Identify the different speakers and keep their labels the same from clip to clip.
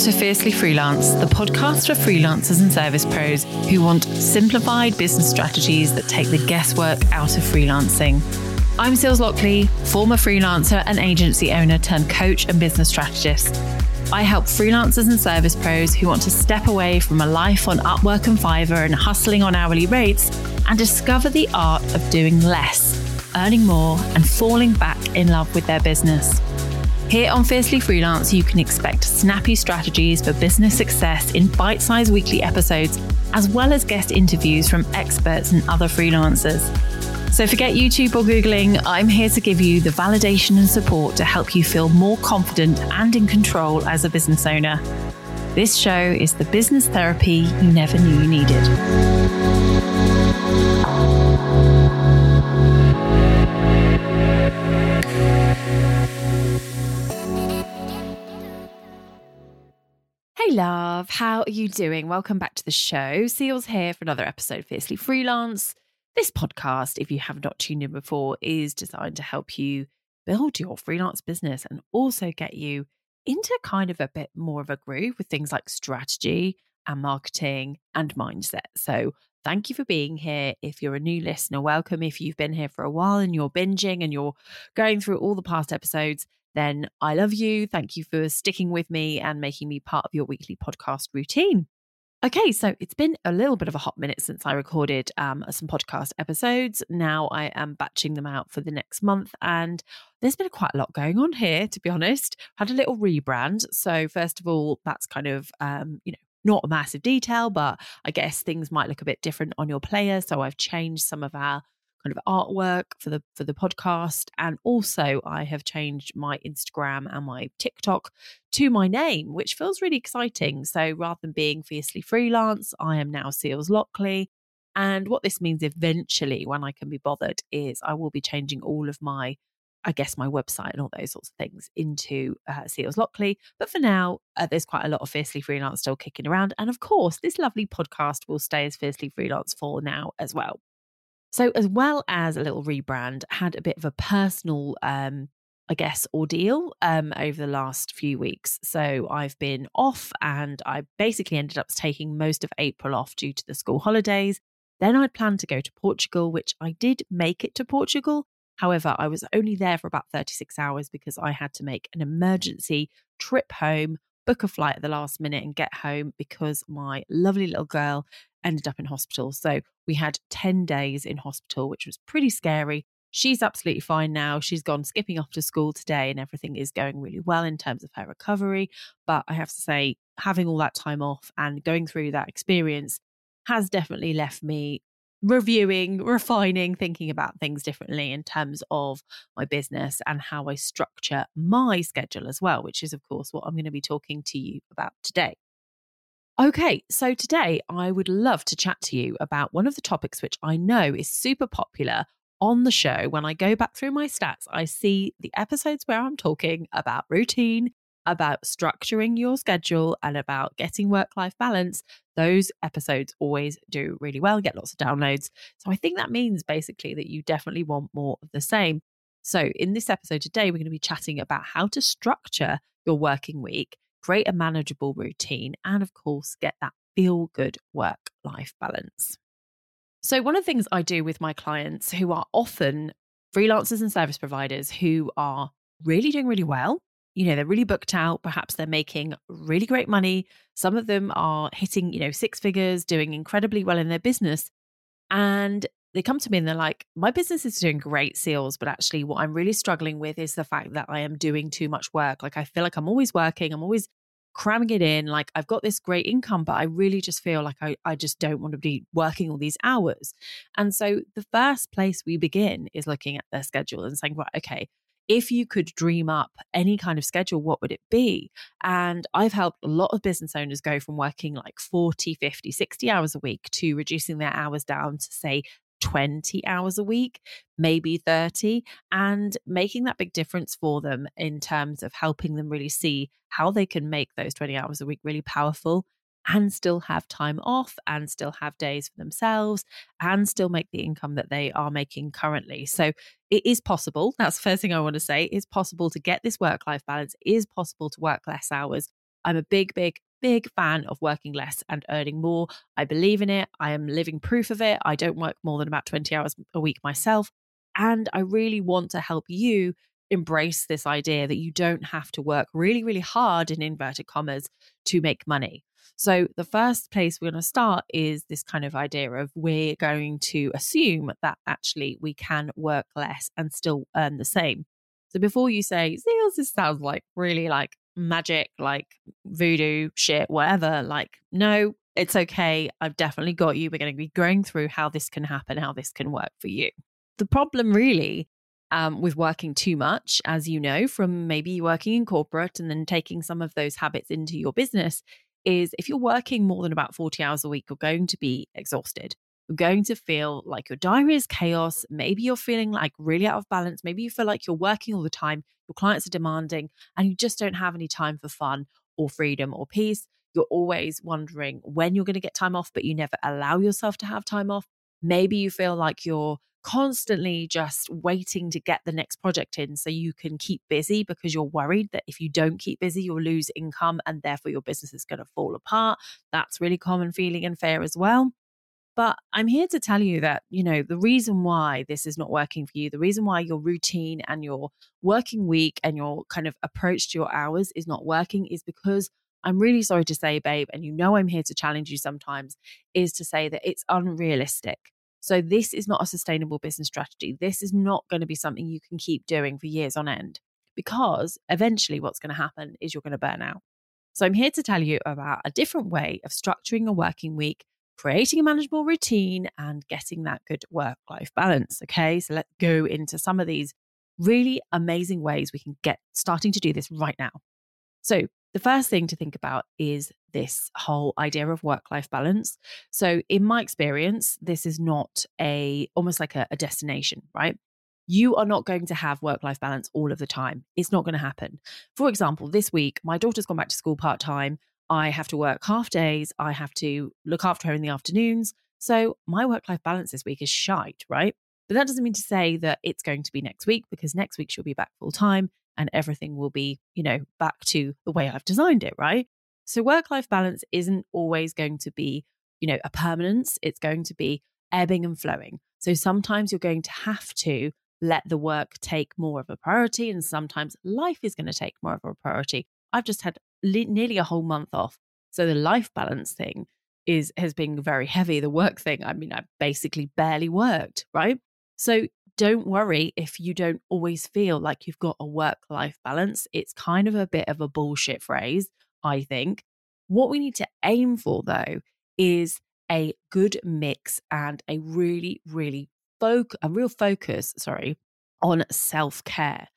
Speaker 1: to Fiercely Freelance, the podcast for freelancers and service pros who want simplified business strategies that take the guesswork out of freelancing. I'm Seals Lockley, former freelancer and agency owner turned coach and business strategist. I help freelancers and service pros who want to step away from a life on Upwork and Fiverr and hustling on hourly rates and discover the art of doing less, earning more, and falling back in love with their business. Here on Fiercely Freelance, you can expect snappy strategies for business success in bite sized weekly episodes, as well as guest interviews from experts and other freelancers. So forget YouTube or Googling, I'm here to give you the validation and support to help you feel more confident and in control as a business owner. This show is the business therapy you never knew you needed. Love, how are you doing? Welcome back to the show. Seals here for another episode of Fiercely Freelance. This podcast, if you have not tuned in before, is designed to help you build your freelance business and also get you into kind of a bit more of a groove with things like strategy and marketing and mindset. So, thank you for being here. If you're a new listener, welcome. If you've been here for a while and you're binging and you're going through all the past episodes, then I love you. Thank you for sticking with me and making me part of your weekly podcast routine. Okay, so it's been a little bit of a hot minute since I recorded um, some podcast episodes. Now I am batching them out for the next month, and there's been quite a lot going on here, to be honest. Had a little rebrand. So, first of all, that's kind of, um, you know, not a massive detail, but I guess things might look a bit different on your player. So, I've changed some of our kind of artwork for the for the podcast and also I have changed my Instagram and my TikTok to my name which feels really exciting so rather than being fiercely freelance I am now Seals Lockley and what this means eventually when I can be bothered is I will be changing all of my I guess my website and all those sorts of things into uh, Seals Lockley. But for now, uh, there's quite a lot of Fiercely Freelance still kicking around. And of course, this lovely podcast will stay as Fiercely Freelance for now as well. So, as well as a little rebrand, had a bit of a personal, um, I guess, ordeal um, over the last few weeks. So, I've been off and I basically ended up taking most of April off due to the school holidays. Then I'd planned to go to Portugal, which I did make it to Portugal. However, I was only there for about 36 hours because I had to make an emergency trip home, book a flight at the last minute, and get home because my lovely little girl ended up in hospital. So we had 10 days in hospital, which was pretty scary. She's absolutely fine now. She's gone skipping off to school today, and everything is going really well in terms of her recovery. But I have to say, having all that time off and going through that experience has definitely left me reviewing, refining, thinking about things differently in terms of my business and how I structure my schedule as well, which is, of course, what I'm going to be talking to you about today. Okay, so today I would love to chat to you about one of the topics which I know is super popular on the show. When I go back through my stats, I see the episodes where I'm talking about routine, about structuring your schedule, and about getting work life balance. Those episodes always do really well, get lots of downloads. So I think that means basically that you definitely want more of the same. So, in this episode today, we're going to be chatting about how to structure your working week create a manageable routine, and of course, get that feel good work life balance. So, one of the things I do with my clients who are often freelancers and service providers who are really doing really well, you know, they're really booked out, perhaps they're making really great money. Some of them are hitting, you know, six figures, doing incredibly well in their business. And they come to me and they're like, my business is doing great sales but actually, what I'm really struggling with is the fact that I am doing too much work. Like, I feel like I'm always working, I'm always cramming it in. Like, I've got this great income, but I really just feel like I, I just don't want to be working all these hours. And so, the first place we begin is looking at their schedule and saying, right, okay, if you could dream up any kind of schedule, what would it be? And I've helped a lot of business owners go from working like 40, 50, 60 hours a week to reducing their hours down to say 20 hours a week, maybe 30, and making that big difference for them in terms of helping them really see how they can make those 20 hours a week really powerful and still have time off and still have days for themselves and still make the income that they are making currently. So it is possible. That's the first thing I want to say. It's possible to get this work life balance. It is possible to work less hours I'm a big, big, big fan of working less and earning more. I believe in it. I am living proof of it. I don't work more than about 20 hours a week myself. And I really want to help you embrace this idea that you don't have to work really, really hard in inverted commas to make money. So, the first place we're going to start is this kind of idea of we're going to assume that actually we can work less and still earn the same. So, before you say, Seals, this sounds like really like magic, like voodoo shit, whatever, like, no, it's okay. I've definitely got you. We're going to be going through how this can happen, how this can work for you. The problem really um, with working too much, as you know, from maybe working in corporate and then taking some of those habits into your business, is if you're working more than about 40 hours a week, you're going to be exhausted. You're going to feel like your diary is chaos. Maybe you're feeling like really out of balance. Maybe you feel like you're working all the time, your clients are demanding, and you just don't have any time for fun or freedom or peace. You're always wondering when you're going to get time off, but you never allow yourself to have time off. Maybe you feel like you're constantly just waiting to get the next project in so you can keep busy because you're worried that if you don't keep busy, you'll lose income and therefore your business is going to fall apart. That's really common feeling and fear as well. But I'm here to tell you that, you know, the reason why this is not working for you, the reason why your routine and your working week and your kind of approach to your hours is not working is because I'm really sorry to say, babe, and you know I'm here to challenge you sometimes, is to say that it's unrealistic so, this is not a sustainable business strategy. This is not going to be something you can keep doing for years on end because eventually what's going to happen is you're going to burn out. So, I'm here to tell you about a different way of structuring a working week, creating a manageable routine, and getting that good work life balance. Okay. So, let's go into some of these really amazing ways we can get starting to do this right now. So, the first thing to think about is this whole idea of work life balance. So, in my experience, this is not a almost like a, a destination, right? You are not going to have work life balance all of the time. It's not going to happen. For example, this week, my daughter's gone back to school part time. I have to work half days. I have to look after her in the afternoons. So, my work life balance this week is shite, right? But that doesn't mean to say that it's going to be next week because next week she'll be back full time and everything will be, you know, back to the way I've designed it, right? So work life balance isn't always going to be, you know, a permanence. It's going to be ebbing and flowing. So sometimes you're going to have to let the work take more of a priority, and sometimes life is going to take more of a priority. I've just had li- nearly a whole month off. So the life balance thing is has been very heavy. The work thing, I mean, I basically barely worked, right? So don't worry if you don't always feel like you've got a work life balance. It's kind of a bit of a bullshit phrase, I think. What we need to aim for, though, is a good mix and a really, really folk a real focus, sorry, on self-care.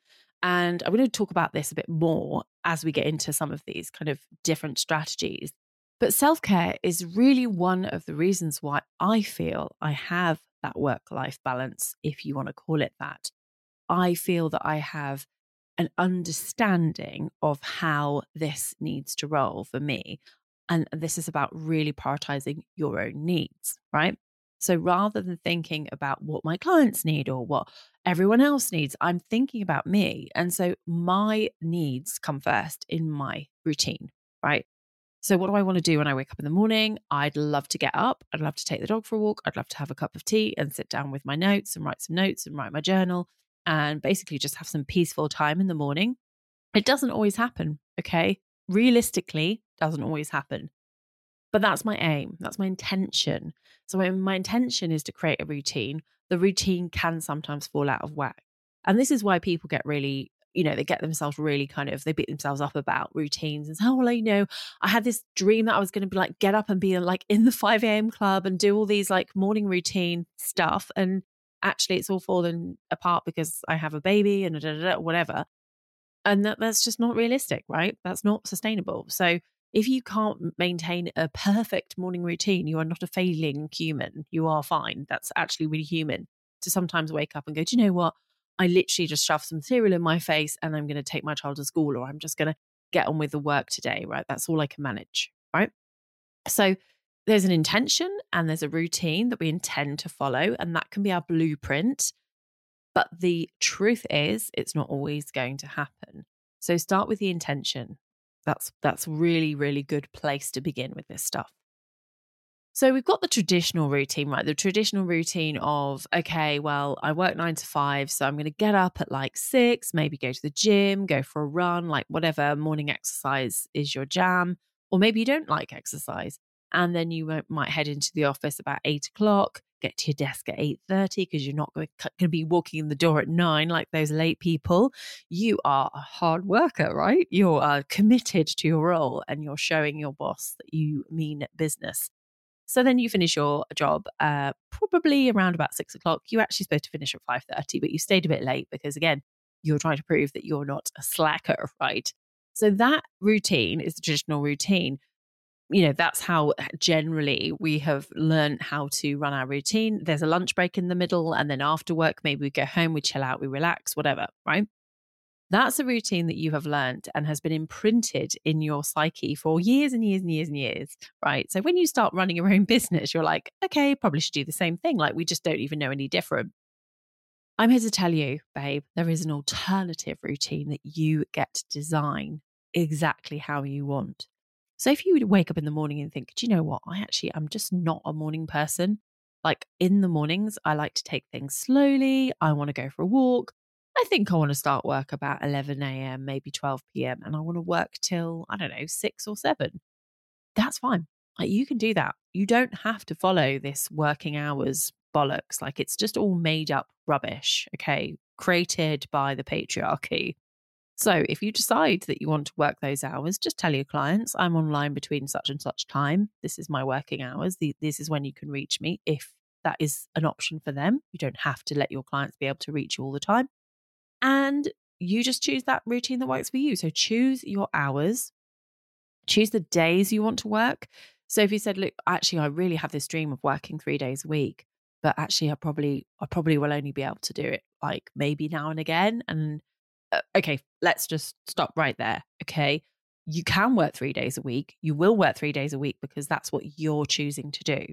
Speaker 1: And I'm going to talk about this a bit more as we get into some of these kind of different strategies. But self care is really one of the reasons why I feel I have that work life balance, if you want to call it that. I feel that I have an understanding of how this needs to roll for me. And this is about really prioritizing your own needs, right? So rather than thinking about what my clients need or what everyone else needs, I'm thinking about me. And so my needs come first in my routine, right? So, what do I want to do when I wake up in the morning? I'd love to get up. I'd love to take the dog for a walk. I'd love to have a cup of tea and sit down with my notes and write some notes and write my journal and basically just have some peaceful time in the morning. It doesn't always happen, okay? Realistically, doesn't always happen. But that's my aim. That's my intention. So, my intention is to create a routine. The routine can sometimes fall out of whack. And this is why people get really you know, they get themselves really kind of, they beat themselves up about routines and say, oh, well, you know, I had this dream that I was going to be like, get up and be like in the 5 a.m. club and do all these like morning routine stuff. And actually, it's all fallen apart because I have a baby and da, da, da, whatever. And that, that's just not realistic, right? That's not sustainable. So, if you can't maintain a perfect morning routine, you are not a failing human. You are fine. That's actually really human to sometimes wake up and go, do you know what? I literally just shove some cereal in my face and I'm going to take my child to school or I'm just going to get on with the work today, right? That's all I can manage, right? So there's an intention and there's a routine that we intend to follow, and that can be our blueprint. But the truth is, it's not always going to happen. So start with the intention. That's that's really really good place to begin with this stuff. So we've got the traditional routine, right? The traditional routine of, okay, well, I work nine to five. So I'm going to get up at like six, maybe go to the gym, go for a run, like whatever morning exercise is your jam. Or maybe you don't like exercise. And then you might head into the office about eight o'clock, get to your desk at 8.30 because you're not going to be walking in the door at nine like those late people. You are a hard worker, right? You are uh, committed to your role and you're showing your boss that you mean business. So then you finish your job uh, probably around about six o'clock. You're actually supposed to finish at five thirty, but you stayed a bit late because again, you're trying to prove that you're not a slacker, right? So that routine is the traditional routine. You know, that's how generally we have learned how to run our routine. There's a lunch break in the middle, and then after work, maybe we go home, we chill out, we relax, whatever, right? That's a routine that you have learned and has been imprinted in your psyche for years and years and years and years, right? So when you start running your own business, you're like, okay, probably should do the same thing. Like we just don't even know any different. I'm here to tell you, babe, there is an alternative routine that you get to design exactly how you want. So if you wake up in the morning and think, do you know what? I actually, I'm just not a morning person. Like in the mornings, I like to take things slowly. I want to go for a walk. I think I want to start work about 11 a.m., maybe 12 p.m., and I want to work till, I don't know, six or seven. That's fine. Like you can do that. You don't have to follow this working hours bollocks. Like it's just all made up rubbish, okay, created by the patriarchy. So if you decide that you want to work those hours, just tell your clients, I'm online between such and such time. This is my working hours. This is when you can reach me if that is an option for them. You don't have to let your clients be able to reach you all the time. And you just choose that routine that works for you. So choose your hours, choose the days you want to work. So if you said, look, actually, I really have this dream of working three days a week, but actually, I probably, I probably will only be able to do it like maybe now and again. And uh, okay, let's just stop right there. Okay. You can work three days a week. You will work three days a week because that's what you're choosing to do.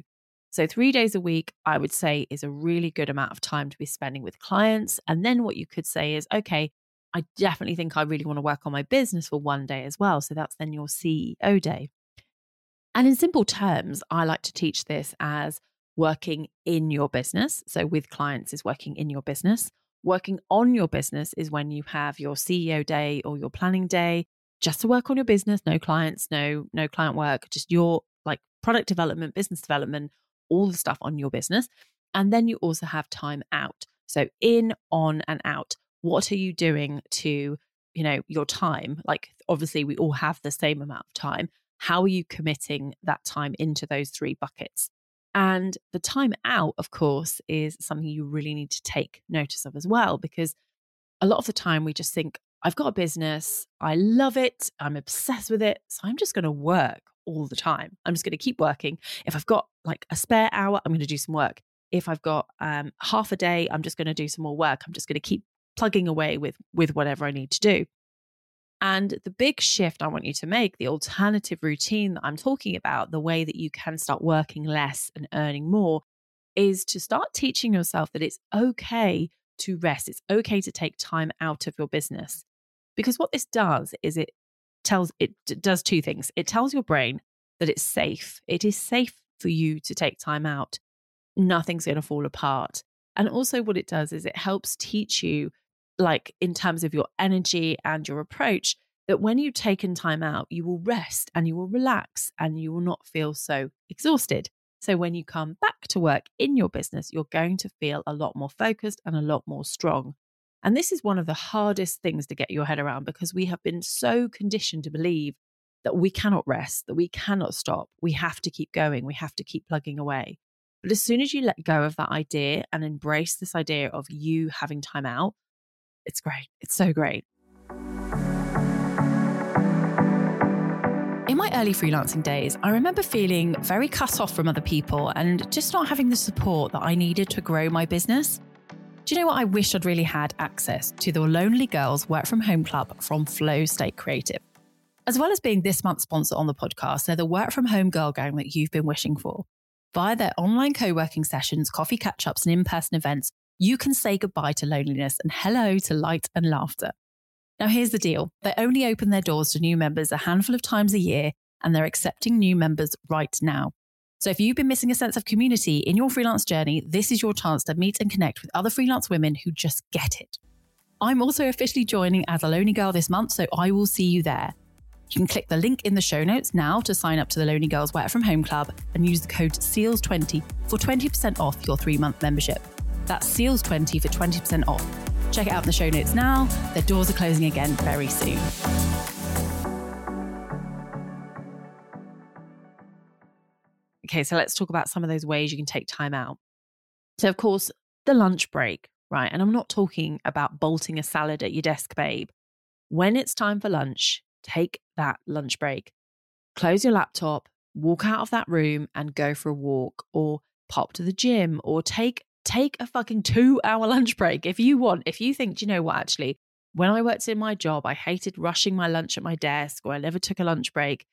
Speaker 1: So, three days a week, I would say, is a really good amount of time to be spending with clients. And then what you could say is, okay, I definitely think I really want to work on my business for one day as well. So, that's then your CEO day. And in simple terms, I like to teach this as working in your business. So, with clients, is working in your business. Working on your business is when you have your CEO day or your planning day just to work on your business, no clients, no no client work, just your like product development, business development, all the stuff on your business. And then you also have time out. So in, on, and out. What are you doing to, you know, your time? Like obviously we all have the same amount of time. How are you committing that time into those three buckets? And the time out, of course, is something you really need to take notice of as well, because a lot of the time we just think, I've got a business, I love it, I'm obsessed with it, so I'm just going to work all the time. I'm just going to keep working. If I've got like a spare hour, I'm going to do some work. If I've got um, half a day, I'm just going to do some more work. I'm just going to keep plugging away with with whatever I need to do. And the big shift I want you to make, the alternative routine that I'm talking about, the way that you can start working less and earning more, is to start teaching yourself that it's okay to rest. It's okay to take time out of your business. Because what this does is it tells it does two things. It tells your brain that it's safe. It is safe for you to take time out. Nothing's going to fall apart. And also, what it does is it helps teach you, like in terms of your energy and your approach, that when you've taken time out, you will rest and you will relax and you will not feel so exhausted. So, when you come back to work in your business, you're going to feel a lot more focused and a lot more strong. And this is one of the hardest things to get your head around because we have been so conditioned to believe that we cannot rest, that we cannot stop. We have to keep going, we have to keep plugging away. But as soon as you let go of that idea and embrace this idea of you having time out, it's great. It's so great. In my early freelancing days, I remember feeling very cut off from other people and just not having the support that I needed to grow my business. Do you know what? I wish I'd really had access to the Lonely Girls Work From Home Club from Flow State Creative. As well as being this month's sponsor on the podcast, they're the work from home girl gang that you've been wishing for. Via their online co working sessions, coffee catch ups, and in person events, you can say goodbye to loneliness and hello to light and laughter. Now, here's the deal they only open their doors to new members a handful of times a year, and they're accepting new members right now. So, if you've been missing a sense of community in your freelance journey, this is your chance to meet and connect with other freelance women who just get it. I'm also officially joining as a Lonely Girl this month, so I will see you there. You can click the link in the show notes now to sign up to the Lonely Girls Work From Home Club and use the code SEALS20 for 20% off your three month membership. That's SEALS20 for 20% off. Check it out in the show notes now. The doors are closing again very soon. Okay, so let's talk about some of those ways you can take time out. So, of course, the lunch break, right? And I'm not talking about bolting a salad at your desk, babe. When it's time for lunch, take that lunch break, close your laptop, walk out of that room and go for a walk or pop to the gym or take take a fucking 2 hour lunch break if you want. If you think, you know what actually, when I worked in my job, I hated rushing my lunch at my desk or I never took a lunch break.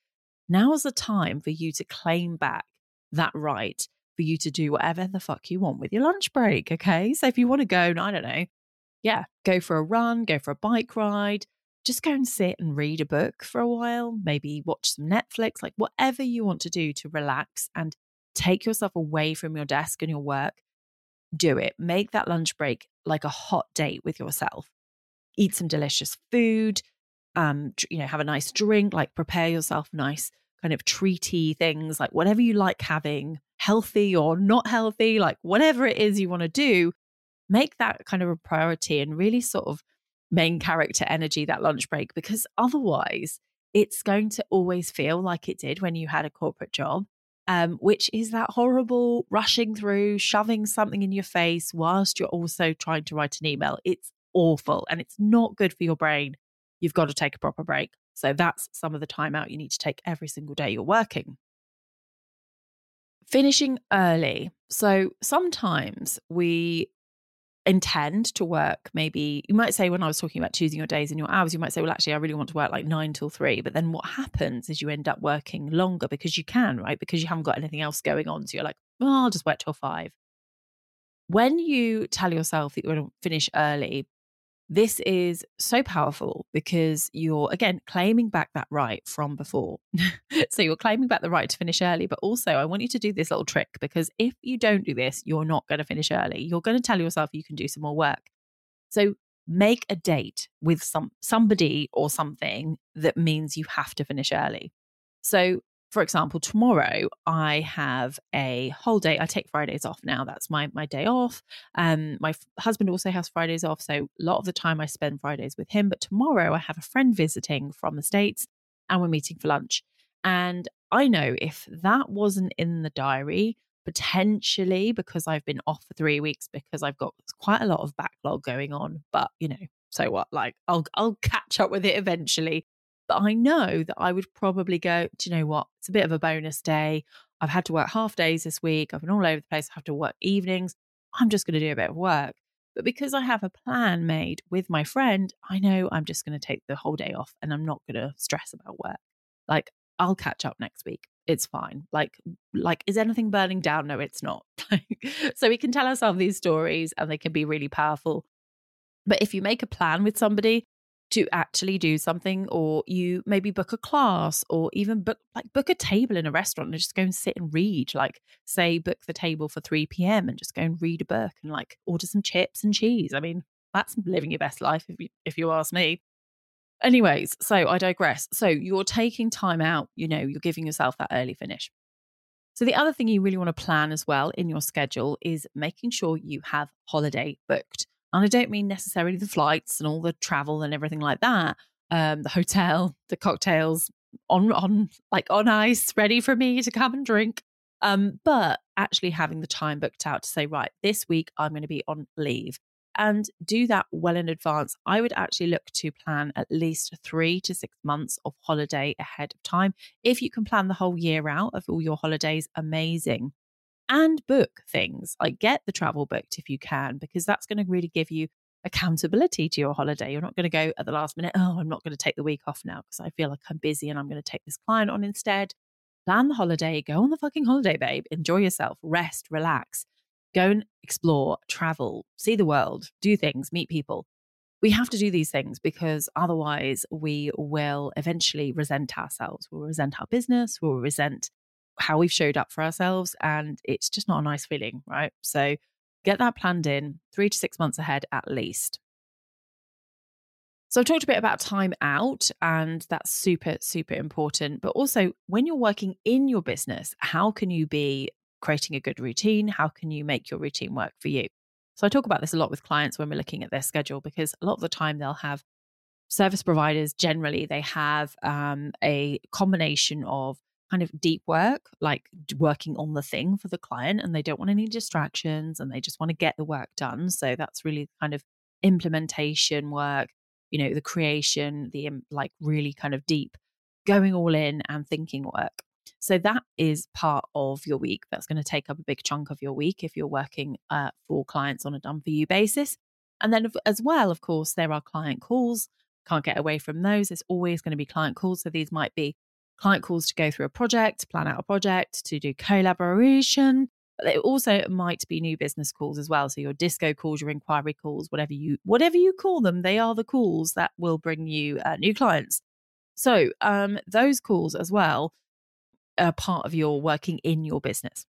Speaker 1: Now is the time for you to claim back that right for you to do whatever the fuck you want with your lunch break. Okay. So if you want to go, I don't know, yeah, go for a run, go for a bike ride, just go and sit and read a book for a while, maybe watch some Netflix, like whatever you want to do to relax and take yourself away from your desk and your work. Do it. Make that lunch break like a hot date with yourself. Eat some delicious food, um, you know, have a nice drink, like prepare yourself nice kind of treaty things, like whatever you like having, healthy or not healthy, like whatever it is you want to do, make that kind of a priority and really sort of main character energy that lunch break because otherwise it's going to always feel like it did when you had a corporate job um, which is that horrible rushing through shoving something in your face whilst you're also trying to write an email. It's awful and it's not good for your brain. You've got to take a proper break so that's some of the time out you need to take every single day you're working. Finishing early. So sometimes we intend to work maybe you might say when i was talking about choosing your days and your hours you might say well actually i really want to work like 9 till 3 but then what happens is you end up working longer because you can right? Because you haven't got anything else going on so you're like well i'll just work till 5 when you tell yourself that you're going to finish early this is so powerful because you're, again, claiming back that right from before. so you're claiming back the right to finish early. But also, I want you to do this little trick because if you don't do this, you're not going to finish early. You're going to tell yourself you can do some more work. So make a date with some somebody or something that means you have to finish early. So for example, tomorrow I have a whole day. I take Fridays off now. That's my my day off. Um, my f- husband also has Fridays off, so a lot of the time I spend Fridays with him. But tomorrow I have a friend visiting from the states, and we're meeting for lunch. And I know if that wasn't in the diary, potentially because I've been off for three weeks because I've got quite a lot of backlog going on. But you know, so what? Like I'll I'll catch up with it eventually. But I know that I would probably go, do you know what? It's a bit of a bonus day. I've had to work half days this week. I've been all over the place. I have to work evenings. I'm just going to do a bit of work. But because I have a plan made with my friend, I know I'm just going to take the whole day off and I'm not going to stress about work. Like I'll catch up next week. It's fine. Like like is anything burning down? No, it's not. so we can tell ourselves these stories and they can be really powerful. But if you make a plan with somebody, to actually do something or you maybe book a class or even book like book a table in a restaurant and just go and sit and read like say book the table for 3 p.m and just go and read a book and like order some chips and cheese. I mean that's living your best life if you, if you ask me. Anyways so i digress. So you're taking time out you know you're giving yourself that early finish. So the other thing you really want to plan as well in your schedule is making sure you have holiday booked and I don't mean necessarily the flights and all the travel and everything like that. Um, the hotel, the cocktails on on like on ice, ready for me to come and drink. Um, but actually having the time booked out to say, right, this week I'm going to be on leave and do that well in advance. I would actually look to plan at least three to six months of holiday ahead of time. If you can plan the whole year out of all your holidays, amazing and book things. Like get the travel booked if you can, because that's going to really give you accountability to your holiday. You're not going to go at the last minute, oh, I'm not going to take the week off now because I feel like I'm busy and I'm going to take this client on instead. Plan the holiday, go on the fucking holiday, babe. Enjoy yourself, rest, relax, go and explore, travel, see the world, do things, meet people. we have to do these things because otherwise we will eventually resent ourselves. We'll resent our business, we'll resent how we've showed up for ourselves. And it's just not a nice feeling, right? So get that planned in three to six months ahead at least. So, I've talked a bit about time out, and that's super, super important. But also, when you're working in your business, how can you be creating a good routine? How can you make your routine work for you? So I talk about this a lot with clients when we're looking at their schedule because a lot of the time they'll have service providers generally they have um, a combination of kind of deep work like working on the thing for the client and they don't want any distractions and they just want to get the work done so that's really kind of implementation work you know the creation the like really kind of deep going all in and thinking work so that is part of your week. That's going to take up a big chunk of your week if you're working uh, for clients on a done for you basis. And then, as well, of course, there are client calls. Can't get away from those. There's always going to be client calls. So these might be client calls to go through a project, plan out a project, to do collaboration. But they also might be new business calls as well. So your disco calls, your inquiry calls, whatever you whatever you call them, they are the calls that will bring you uh, new clients. So um, those calls as well are part of your working in your business.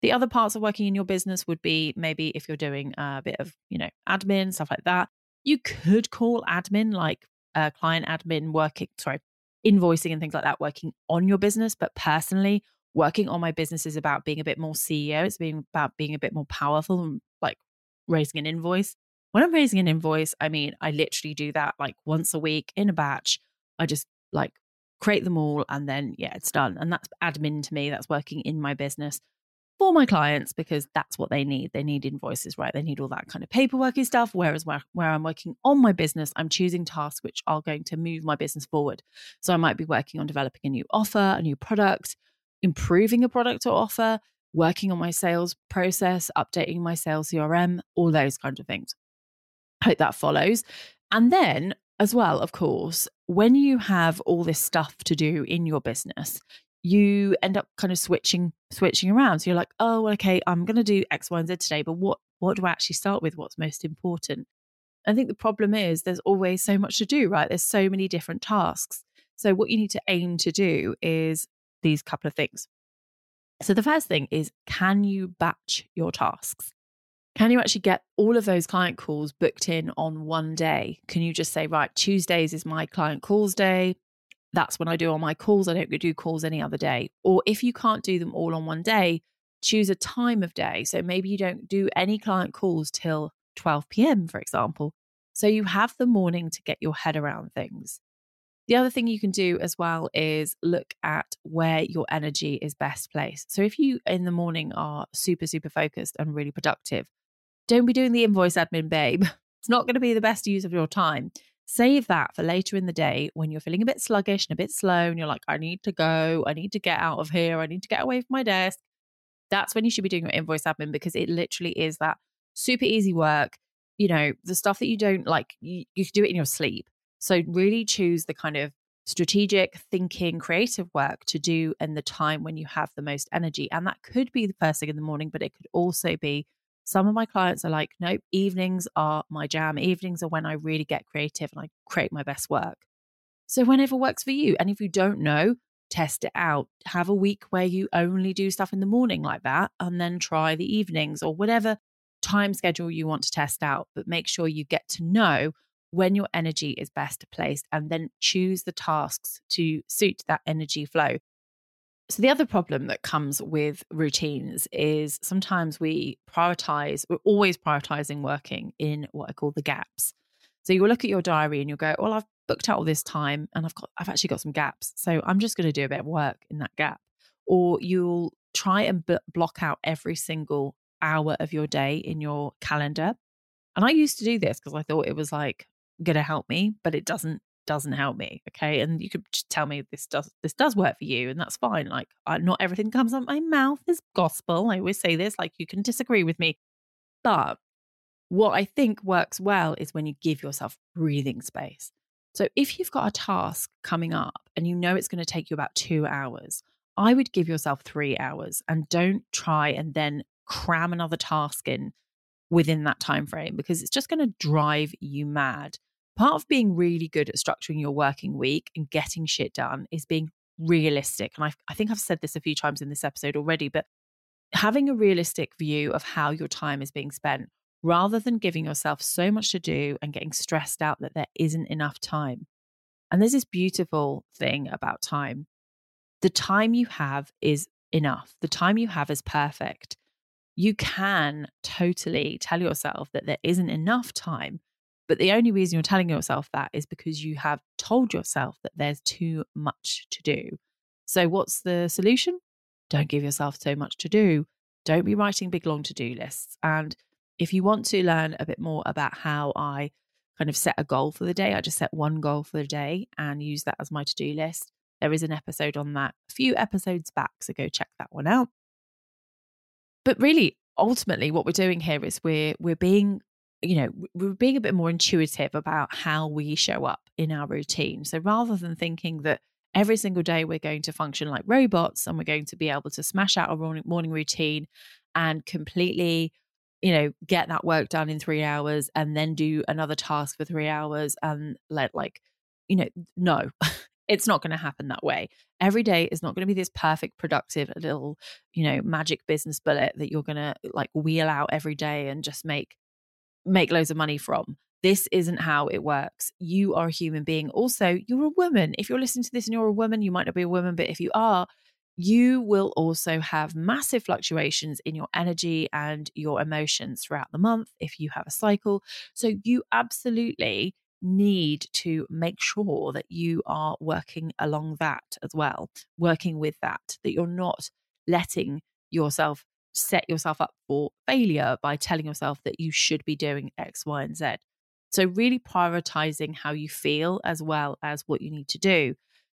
Speaker 1: The other parts of working in your business would be maybe if you're doing a bit of, you know, admin, stuff like that. You could call admin like uh, client admin working, sorry, invoicing and things like that working on your business. But personally, working on my business is about being a bit more CEO. It's being about being a bit more powerful and like raising an invoice. When I'm raising an invoice, I mean, I literally do that like once a week in a batch. I just like create them all, and then, yeah, it's done. And that's admin to me. That's working in my business for my clients because that's what they need. They need invoices, right? They need all that kind of paperworky stuff. Whereas where, where I'm working on my business, I'm choosing tasks which are going to move my business forward. So I might be working on developing a new offer, a new product, improving a product or offer, working on my sales process, updating my sales CRM, all those kinds of things. I hope that follows. And then as well, of course, when you have all this stuff to do in your business, you end up kind of switching switching around. So you're like, oh, okay, I'm going to do X, Y, and Z today, but what what do I actually start with? What's most important? I think the problem is there's always so much to do, right? There's so many different tasks. So what you need to aim to do is these couple of things. So the first thing is can you batch your tasks? Can you actually get all of those client calls booked in on one day? Can you just say, right, Tuesdays is my client calls day? That's when I do all my calls. I don't do calls any other day. Or if you can't do them all on one day, choose a time of day. So maybe you don't do any client calls till 12 p.m., for example. So you have the morning to get your head around things. The other thing you can do as well is look at where your energy is best placed. So if you in the morning are super, super focused and really productive, don't be doing the invoice admin, babe. It's not going to be the best use of your time. Save that for later in the day when you're feeling a bit sluggish and a bit slow and you're like, I need to go. I need to get out of here. I need to get away from my desk. That's when you should be doing your invoice admin because it literally is that super easy work. You know, the stuff that you don't like, you, you can do it in your sleep. So really choose the kind of strategic thinking, creative work to do in the time when you have the most energy. And that could be the first thing in the morning, but it could also be some of my clients are like, nope, evenings are my jam. Evenings are when I really get creative and I create my best work. So, whenever works for you. And if you don't know, test it out. Have a week where you only do stuff in the morning like that, and then try the evenings or whatever time schedule you want to test out. But make sure you get to know when your energy is best placed and then choose the tasks to suit that energy flow. So, the other problem that comes with routines is sometimes we prioritize, we're always prioritizing working in what I call the gaps. So, you'll look at your diary and you'll go, Well, I've booked out all this time and I've got, I've actually got some gaps. So, I'm just going to do a bit of work in that gap. Or you'll try and b- block out every single hour of your day in your calendar. And I used to do this because I thought it was like going to help me, but it doesn't doesn't help me okay and you could just tell me this does this does work for you and that's fine like I, not everything comes out my mouth is gospel i always say this like you can disagree with me but what i think works well is when you give yourself breathing space so if you've got a task coming up and you know it's going to take you about two hours i would give yourself three hours and don't try and then cram another task in within that time frame because it's just going to drive you mad. Part of being really good at structuring your working week and getting shit done is being realistic. And I, I think I've said this a few times in this episode already, but having a realistic view of how your time is being spent rather than giving yourself so much to do and getting stressed out that there isn't enough time. And there's this beautiful thing about time. The time you have is enough, the time you have is perfect. You can totally tell yourself that there isn't enough time. But the only reason you're telling yourself that is because you have told yourself that there's too much to do. So, what's the solution? Don't give yourself so much to do. Don't be writing big, long to do lists. And if you want to learn a bit more about how I kind of set a goal for the day, I just set one goal for the day and use that as my to do list. There is an episode on that a few episodes back, so go check that one out. But really, ultimately, what we're doing here is we're we're being you know we're being a bit more intuitive about how we show up in our routine so rather than thinking that every single day we're going to function like robots and we're going to be able to smash out our morning routine and completely you know, get that work done in three hours and then do another task for three hours and let, like, you know, no, it's not going to happen that way. Every day is not going to be this perfect, productive little, you know, magic business bullet that you're going to like wheel out every day and just make make loads of money from. This isn't how it works. You are a human being. Also, you're a woman. If you're listening to this and you're a woman, you might not be a woman, but if you are, you will also have massive fluctuations in your energy and your emotions throughout the month if you have a cycle. So, you absolutely need to make sure that you are working along that as well, working with that, that you're not letting yourself set yourself up for failure by telling yourself that you should be doing X, Y, and Z. So, really prioritizing how you feel as well as what you need to do.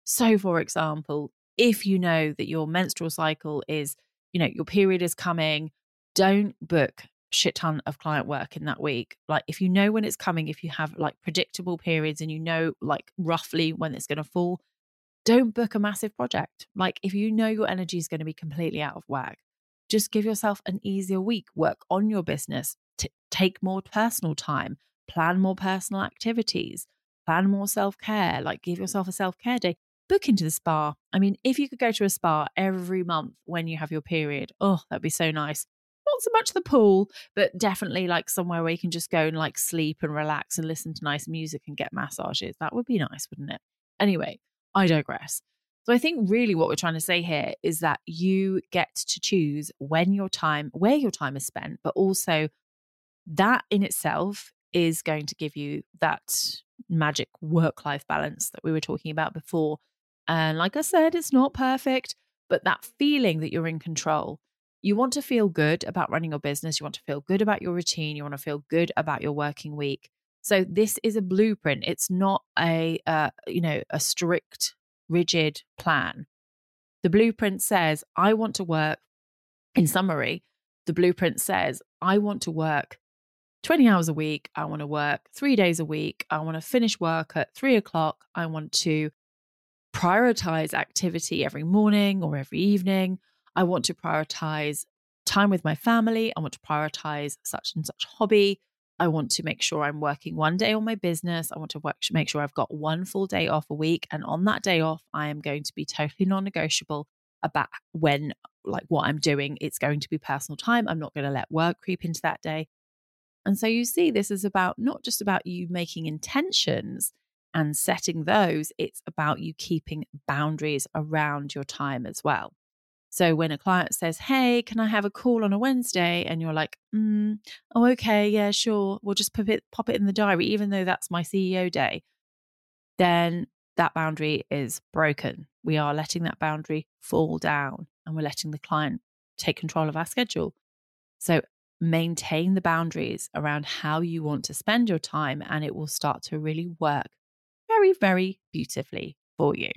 Speaker 1: So, for example, if you know that your menstrual cycle is, you know, your period is coming, don't book shit ton of client work in that week. Like if you know when it's coming, if you have like predictable periods and you know like roughly when it's going to fall, don't book a massive project. Like if you know your energy is going to be completely out of whack, just give yourself an easier week. Work on your business, t- take more personal time, plan more personal activities, plan more self care. Like give yourself a self care day book into the spa. I mean, if you could go to a spa every month when you have your period, oh, that'd be so nice. Not so much the pool, but definitely like somewhere where you can just go and like sleep and relax and listen to nice music and get massages. That would be nice, wouldn't it? Anyway, I digress. So I think really what we're trying to say here is that you get to choose when your time, where your time is spent, but also that in itself is going to give you that magic work life balance that we were talking about before and like I said, it's not perfect, but that feeling that you're in control. You want to feel good about running your business. You want to feel good about your routine. You want to feel good about your working week. So this is a blueprint. It's not a uh, you know a strict, rigid plan. The blueprint says, "I want to work." In summary, the blueprint says, "I want to work 20 hours a week. I want to work three days a week. I want to finish work at three o'clock. I want to prioritize activity every morning or every evening. I want to prioritize time with my family. I want to prioritize such and such hobby. I want to make sure I'm working one day on my business. I want to work, make sure I've got one full day off a week. And on that day off, I am going to be totally non negotiable about when, like, what I'm doing. It's going to be personal time. I'm not going to let work creep into that day. And so you see, this is about not just about you making intentions, and setting those, it's about you keeping boundaries around your time as well. So when a client says, Hey, can I have a call on a Wednesday? And you're like, mm, Oh, okay, yeah, sure. We'll just pop it, pop it in the diary, even though that's my CEO day. Then that boundary is broken. We are letting that boundary fall down and we're letting the client take control of our schedule. So maintain the boundaries around how you want to spend your time and it will start to really work very, very beautifully for you.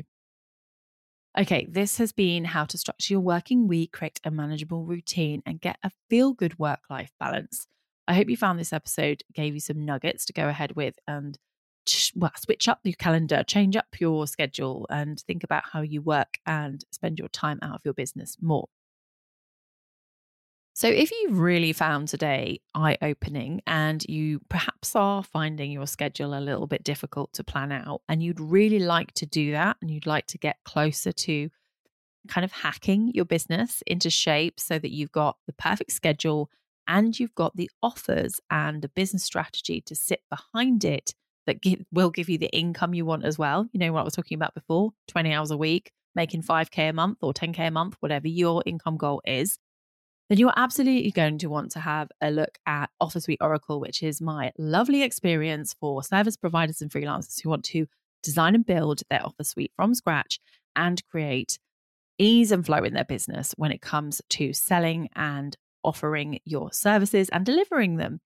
Speaker 1: Okay, this has been how to structure your working week, create a manageable routine, and get a feel good work life balance. I hope you found this episode gave you some nuggets to go ahead with and well, switch up your calendar, change up your schedule, and think about how you work and spend your time out of your business more. So, if you've really found today eye opening and you perhaps are finding your schedule a little bit difficult to plan out, and you'd really like to do that and you'd like to get closer to kind of hacking your business into shape so that you've got the perfect schedule and you've got the offers and the business strategy to sit behind it that give, will give you the income you want as well. You know what I was talking about before 20 hours a week, making 5K a month or 10K a month, whatever your income goal is then you're absolutely going to want to have a look at Offer Suite Oracle, which is my lovely experience for service providers and freelancers who want to design and build their offer suite from scratch and create ease and flow in their business when it comes to selling and offering your services and delivering them.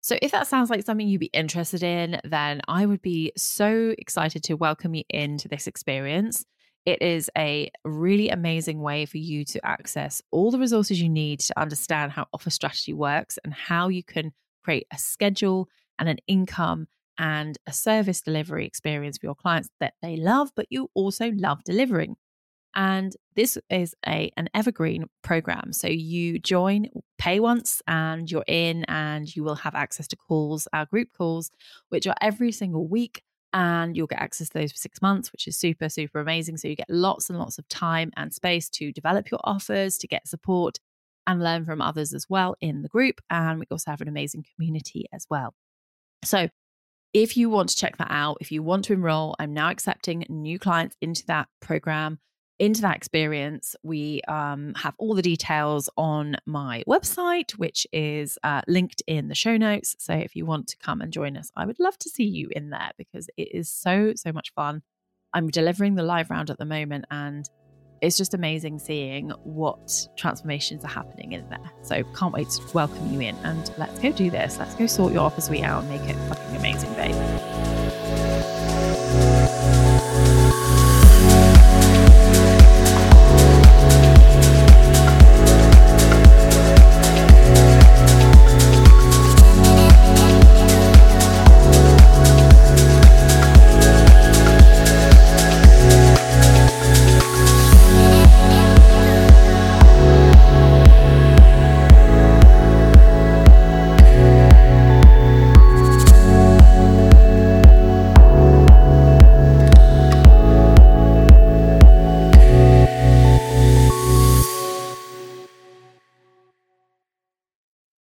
Speaker 1: So, if that sounds like something you'd be interested in, then I would be so excited to welcome you into this experience. It is a really amazing way for you to access all the resources you need to understand how offer strategy works and how you can create a schedule and an income and a service delivery experience for your clients that they love, but you also love delivering. And this is a an evergreen program. So you join, pay once, and you're in, and you will have access to calls, our group calls, which are every single week and you'll get access to those for six months, which is super, super amazing. So you get lots and lots of time and space to develop your offers, to get support and learn from others as well in the group. And we also have an amazing community as well. So if you want to check that out, if you want to enroll, I'm now accepting new clients into that program into that experience, we um, have all the details on my website, which is uh, linked in the show notes. So if you want to come and join us, I would love to see you in there because it is so, so much fun. I'm delivering the live round at the moment and it's just amazing seeing what transformations are happening in there. So can't wait to welcome you in and let's go do this. Let's go sort your offer suite out and make it fucking amazing, babe.